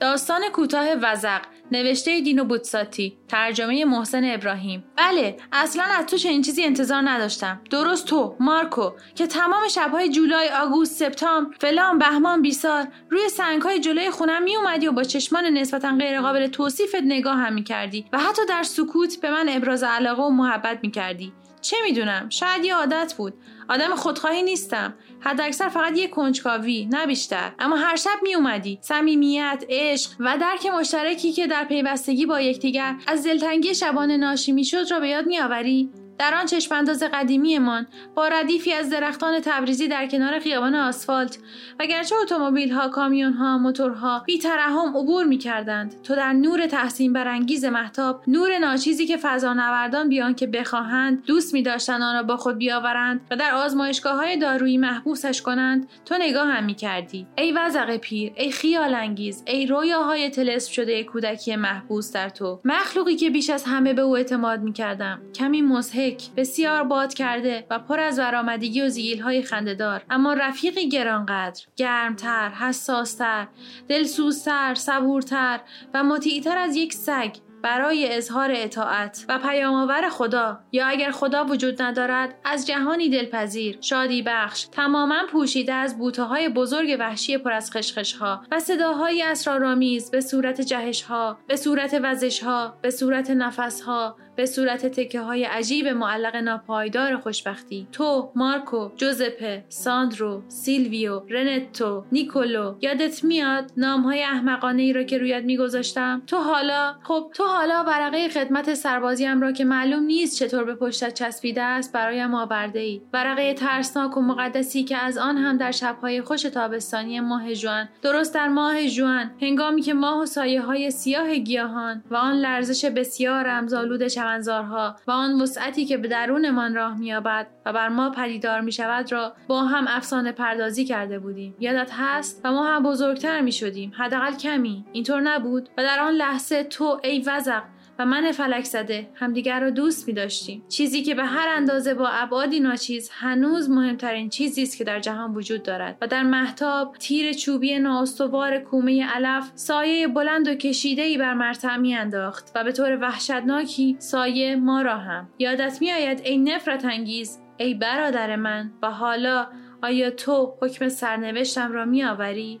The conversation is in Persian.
داستان کوتاه وزق نوشته دینو بوتساتی ترجمه محسن ابراهیم. بله اصلا از تو چنین چیزی انتظار نداشتم. درست تو مارکو که تمام شبهای جولای آگوست سپتامبر فلان بهمان بیسار روی سنگهای جلوی خونم می اومدی و با چشمان نسبتا غیرقابل توصیفت نگاه هم می کردی و حتی در سکوت به من ابراز علاقه و محبت می کردی چه می‌دونم؟ شاید یه عادت بود. آدم خودخواهی نیستم. حداکثر فقط یه کنجکاوی نه بیشتر. اما هر شب می اومدی صمیمیت عشق و درک مشترکی که در پیوستگی با یکدیگر از دلتنگی شبانه ناشی می‌شد را به یاد میآوری؟ در آن چشمانداز قدیمیمان با ردیفی از درختان تبریزی در کنار خیابان آسفالت و گرچه اتومبیل ها کامیون ها موتورها بی ترحم عبور می کردند تو در نور تحسین برانگیز محتاب نور ناچیزی که فضانوردان بیان که بخواهند دوست می آن را با خود بیاورند و در آزمایشگاه های دارویی محبوسش کنند تو نگاه هم می کردی ای وزق پیر ای خیال انگیز ای رویاهای تلسم شده کودکی محبوس در تو. مخلوقی که بیش از همه به او اعتماد می کردم کمی مزهک بسیار باد کرده و پر از برآمدگی و زیل های خندهدار. اما رفیقی گرانقدر گرمتر حساستر دلسوزتر صبورتر و مطیعتر از یک سگ برای اظهار اطاعت و پیامآور خدا. یا اگر خدا وجود ندارد از جهانی دلپذیر شادی بخش تماما پوشیده از بوته های بزرگ وحشی پر از خشخش ها و صداهای اسرارآمیز به صورت جهش ها به صورت وزش ها به صورت نفس ها به صورت تکه های عجیب معلق ناپایدار خوشبختی. تو مارکو جوزپه ساندرو سیلویو رنتو نیکولو یادت میاد نام های احمقانه ای را که رویت میگذاشتم؟ تو حالا؟ خب تو حالا ورقه خدمت سربازیم را که معلوم نیست چطور به پشتت چسبیده است برایم آورده ای ورقه ترسناک و مقدسی که از آن هم در شبهای خوش تابستانی ماه جوان. درست در ماه جوان. هنگامی که ماه و سایه های سیاه گیاهان و آن لرزش بسیار رمزآلود چمنزارها و آن وسعتی که به درونمان راه مییابد و بر ما پدیدار می شود را با هم افسانه پردازی کرده بودیم. یادت هست؟ و ما هم بزرگتر می شدیم حداقل کمی. اینطور نبود. و در آن لحظه تو ای و من فلک زده همدیگر را دوست می داشتیم چیزی که به هر اندازه با ابعادی ناچیز هنوز مهمترین چیزی است که در جهان وجود دارد و در محتاب تیر چوبی نااستوار کومه علف سایه بلند و کشیده ای بر مرتع می انداخت و به طور وحشتناکی سایه ما را هم یادت می آید ای نفرت انگیز ای برادر من و حالا آیا تو حکم سرنوشتم را می آوری؟